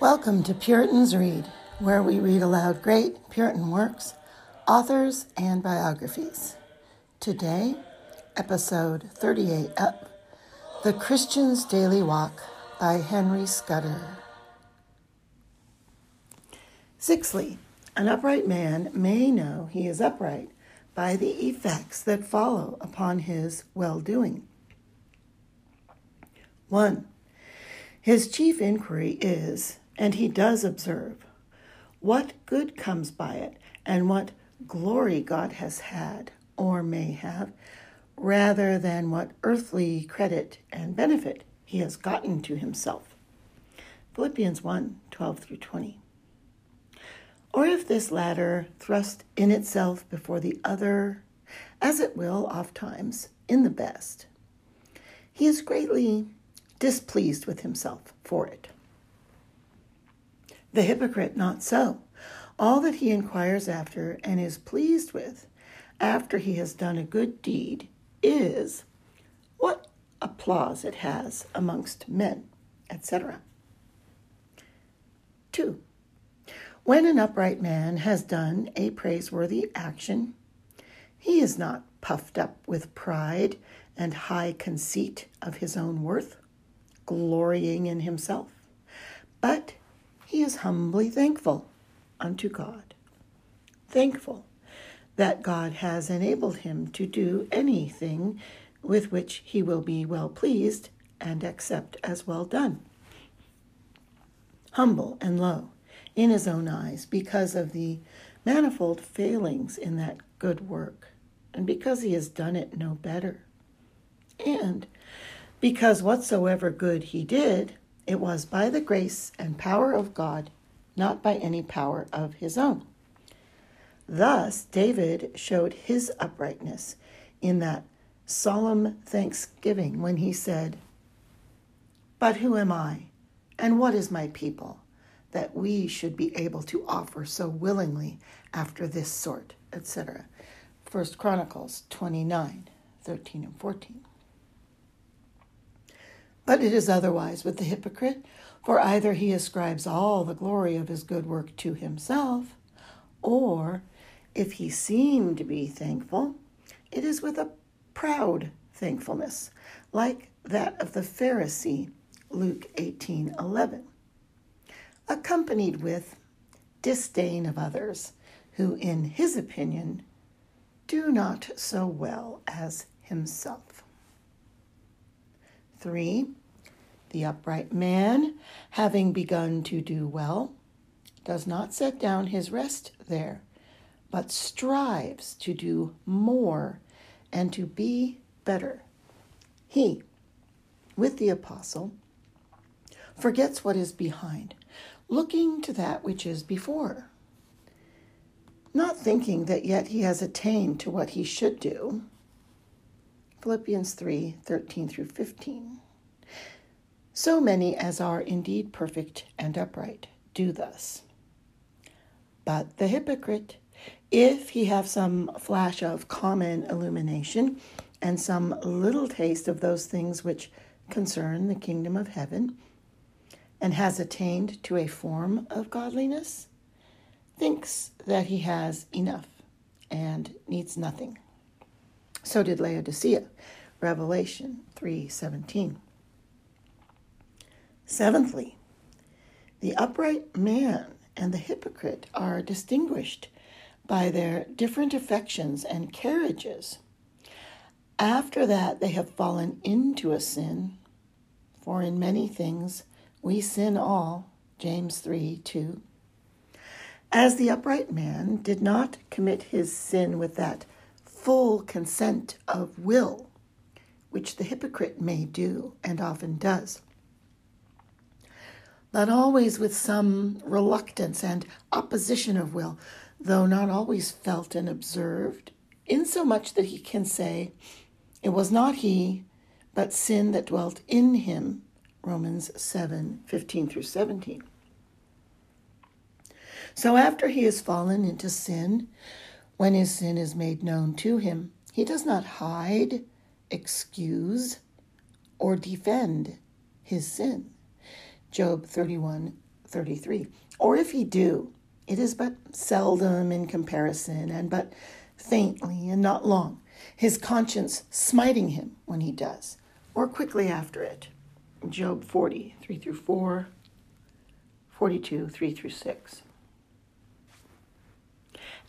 Welcome to Puritans Read, where we read aloud great Puritan works, authors, and biographies. Today, episode 38 up The Christian's Daily Walk by Henry Scudder. Sixthly, an upright man may know he is upright by the effects that follow upon his well doing. 1. His chief inquiry is and he does observe what good comes by it and what glory God has had or may have, rather than what earthly credit and benefit he has gotten to himself. Philippians 1 12 through 20. Or if this latter thrust in itself before the other, as it will oft times, in the best, he is greatly displeased with himself for it. The hypocrite, not so. All that he inquires after and is pleased with after he has done a good deed is what applause it has amongst men, etc. 2. When an upright man has done a praiseworthy action, he is not puffed up with pride and high conceit of his own worth, glorying in himself, but he is humbly thankful unto God. Thankful that God has enabled him to do anything with which he will be well pleased and accept as well done. Humble and low in his own eyes because of the manifold failings in that good work, and because he has done it no better. And because whatsoever good he did, it was by the grace and power of God, not by any power of his own. Thus, David showed his uprightness in that solemn thanksgiving when he said, But who am I, and what is my people, that we should be able to offer so willingly after this sort, etc. First Chronicles 29, 13 and 14. But it is otherwise with the hypocrite, for either he ascribes all the glory of his good work to himself, or if he seem to be thankful, it is with a proud thankfulness, like that of the Pharisee, Luke 18:11, accompanied with disdain of others, who in his opinion do not so well as himself. 3. The upright man, having begun to do well, does not set down his rest there, but strives to do more and to be better. He, with the apostle, forgets what is behind, looking to that which is before, not thinking that yet he has attained to what he should do. Philippians 3 13 through 15. So many as are indeed perfect and upright do thus. But the hypocrite, if he have some flash of common illumination and some little taste of those things which concern the kingdom of heaven, and has attained to a form of godliness, thinks that he has enough and needs nothing. So did Laodicea, Revelation 3:17. Seventhly, the upright man and the hypocrite are distinguished by their different affections and carriages. After that, they have fallen into a sin, for in many things we sin all. James 3 2. As the upright man did not commit his sin with that full consent of will, which the hypocrite may do and often does but always with some reluctance and opposition of will, though not always felt and observed, insomuch that he can say, It was not he, but sin that dwelt in him. Romans 7 15 through 17. So after he has fallen into sin, when his sin is made known to him, he does not hide, excuse, or defend his sin Job 31 33. Or if he do, it is but seldom in comparison, and but faintly and not long, his conscience smiting him when he does, or quickly after it. Job 40, 3 through 4, 42, 3 through 6.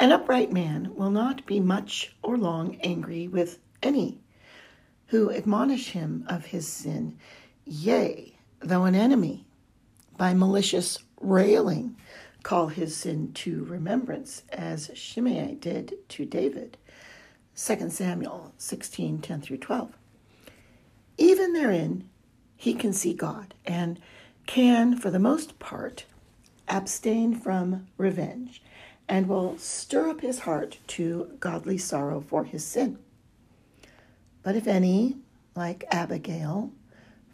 An upright man will not be much or long angry with any who admonish him of his sin, yea, though an enemy, by malicious railing, call his sin to remembrance, as Shimei did to David. 2 Samuel 16 10 through 12. Even therein, he can see God and can, for the most part, abstain from revenge and will stir up his heart to godly sorrow for his sin. But if any, like Abigail,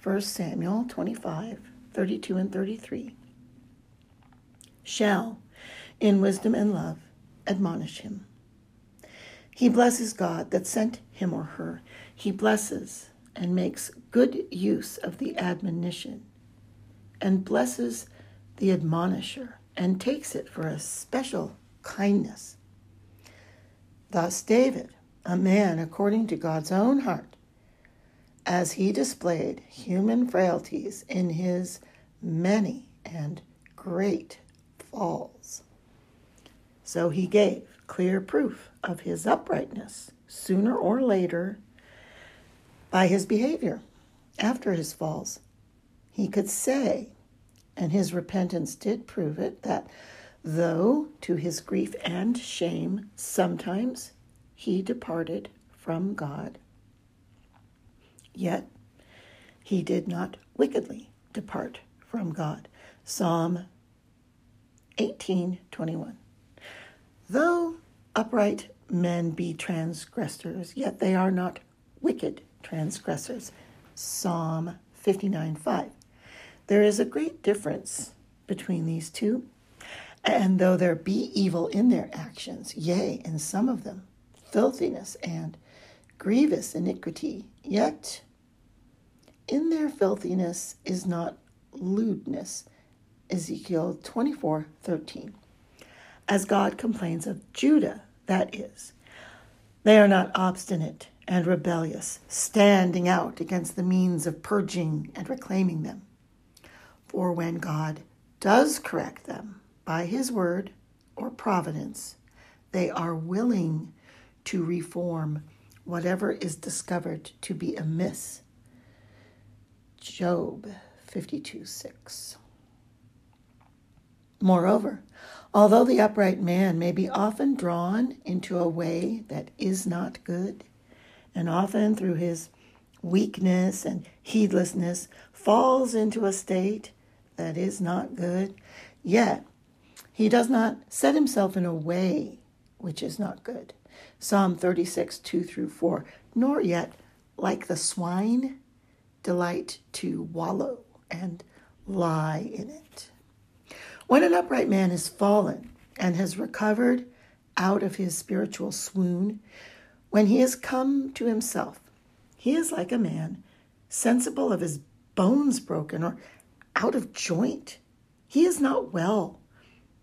1 Samuel 25, 32 and 33, shall, in wisdom and love, admonish him. He blesses God that sent him or her. He blesses and makes good use of the admonition, and blesses the admonisher, and takes it for a special kindness. Thus, David, a man according to God's own heart, as he displayed human frailties in his many and great falls. So he gave clear proof of his uprightness sooner or later by his behavior after his falls. He could say, and his repentance did prove it, that though to his grief and shame sometimes he departed from God, yet he did not wickedly depart from God. Psalm 18:21. Though upright men be transgressors, yet they are not wicked transgressors. Psalm 59:5. There is a great difference between these two and though there be evil in their actions, yea, in some of them, filthiness and grievous iniquity, yet in their filthiness is not lewdness. Ezekiel 24 13. As God complains of Judah, that is, they are not obstinate and rebellious, standing out against the means of purging and reclaiming them. For when God does correct them, by his word or providence, they are willing to reform whatever is discovered to be amiss. Job 52 6. Moreover, although the upright man may be often drawn into a way that is not good, and often through his weakness and heedlessness falls into a state that is not good, yet he does not set himself in a way which is not good. Psalm 36, 2 through 4. Nor yet, like the swine, delight to wallow and lie in it. When an upright man is fallen and has recovered out of his spiritual swoon, when he has come to himself, he is like a man sensible of his bones broken or out of joint. He is not well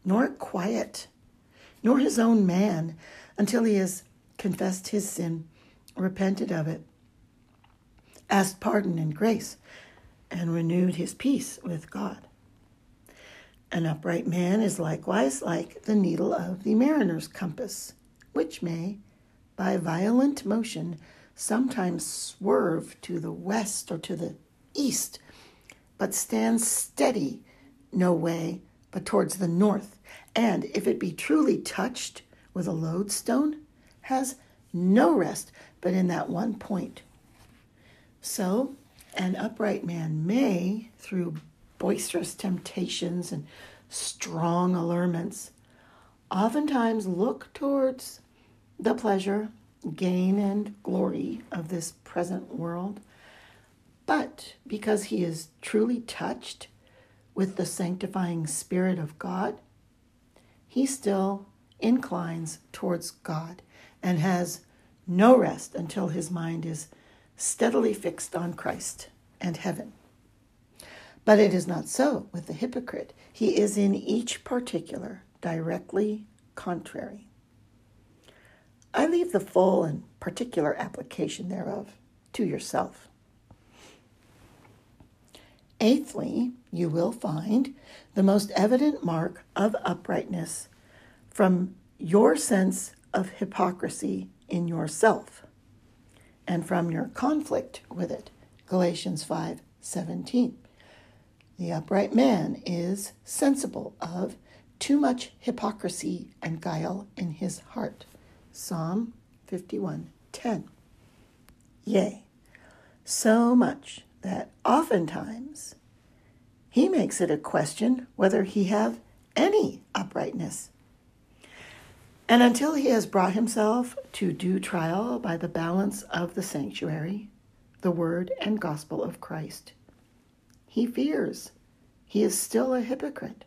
nor quiet, nor his own man, until he has confessed his sin, repented of it, asked pardon and grace, and renewed his peace with God. An upright man is likewise like the needle of the mariner's compass, which may, by violent motion, sometimes swerve to the west or to the east, but stands steady no way but towards the north, and if it be truly touched with a lodestone, has no rest but in that one point. So, an upright man may, through boisterous temptations and strong allurements, oftentimes look towards the pleasure, gain, and glory of this present world. But because he is truly touched with the sanctifying Spirit of God, he still inclines towards God and has no rest until his mind is steadily fixed on Christ and heaven. But it is not so with the hypocrite. He is in each particular directly contrary. I leave the full and particular application thereof to yourself. Eighthly, you will find the most evident mark of uprightness from your sense of hypocrisy in yourself and from your conflict with it. Galatians 5:17. The upright man is sensible of too much hypocrisy and guile in his heart. Psalm 51:10. Yea, so much that oftentimes he makes it a question whether he have any uprightness. And until he has brought himself to due trial by the balance of the sanctuary, the word and gospel of Christ, he fears he is still a hypocrite.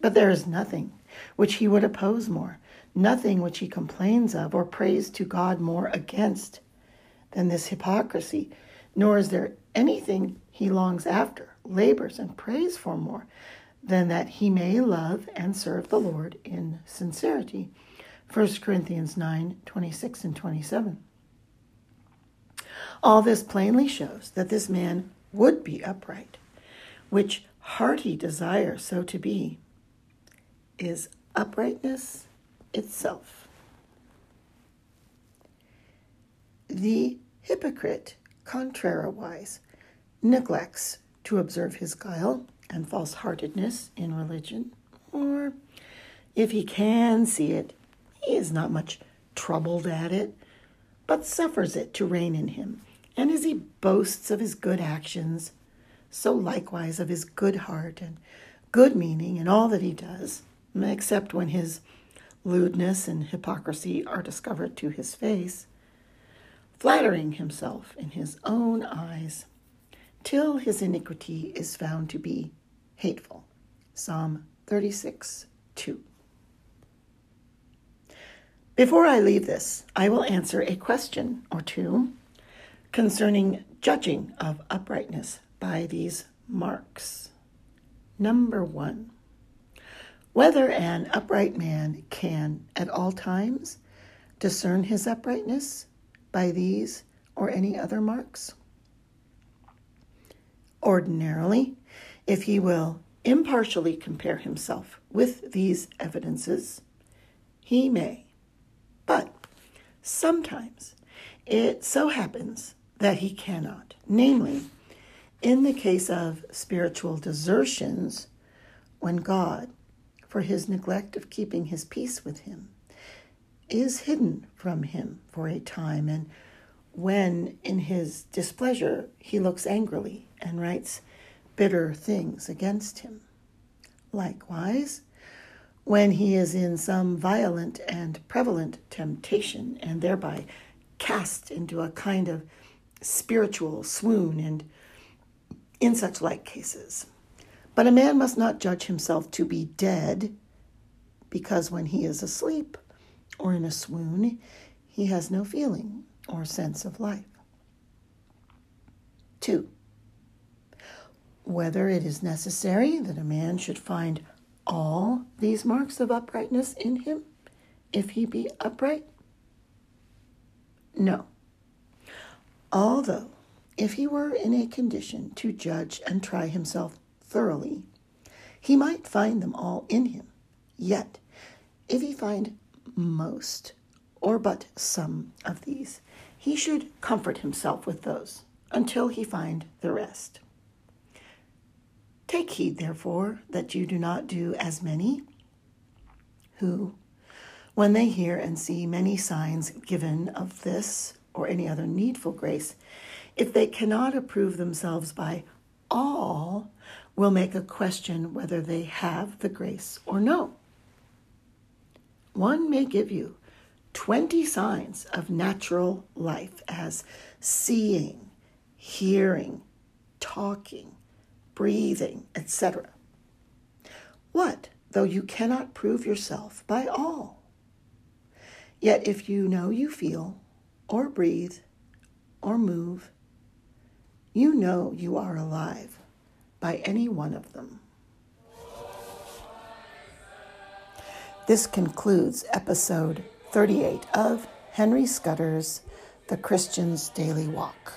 But there is nothing which he would oppose more, nothing which he complains of or prays to God more against than this hypocrisy, nor is there anything he longs after, labors, and prays for more than that he may love and serve the Lord in sincerity. 1 Corinthians 9 26 and 27. All this plainly shows that this man would be upright, which hearty desire so to be is uprightness itself. The hypocrite, contrariwise, neglects to observe his guile and false heartedness in religion, or if he can see it, he is not much troubled at it, but suffers it to reign in him. And as he boasts of his good actions, so likewise of his good heart and good meaning in all that he does, except when his lewdness and hypocrisy are discovered to his face, flattering himself in his own eyes, till his iniquity is found to be hateful. Psalm 36 2. Before I leave this, I will answer a question or two concerning judging of uprightness by these marks. Number one, whether an upright man can at all times discern his uprightness by these or any other marks. Ordinarily, if he will impartially compare himself with these evidences, he may. But sometimes it so happens that he cannot. Namely, in the case of spiritual desertions, when God, for his neglect of keeping his peace with him, is hidden from him for a time, and when in his displeasure he looks angrily and writes bitter things against him. Likewise, when he is in some violent and prevalent temptation and thereby cast into a kind of spiritual swoon and in such like cases. But a man must not judge himself to be dead, because when he is asleep or in a swoon, he has no feeling or sense of life. 2. Whether it is necessary that a man should find all these marks of uprightness in him if he be upright? No. Although, if he were in a condition to judge and try himself thoroughly, he might find them all in him. Yet, if he find most or but some of these, he should comfort himself with those until he find the rest. Take heed, therefore, that you do not do as many who, when they hear and see many signs given of this or any other needful grace, if they cannot approve themselves by all, will make a question whether they have the grace or no. One may give you 20 signs of natural life as seeing, hearing, talking, breathing, etc. What though you cannot prove yourself by all? Yet if you know you feel, or breathe, or move, you know you are alive, by any one of them. This concludes episode 38 of Henry Scudder's The Christian's Daily Walk.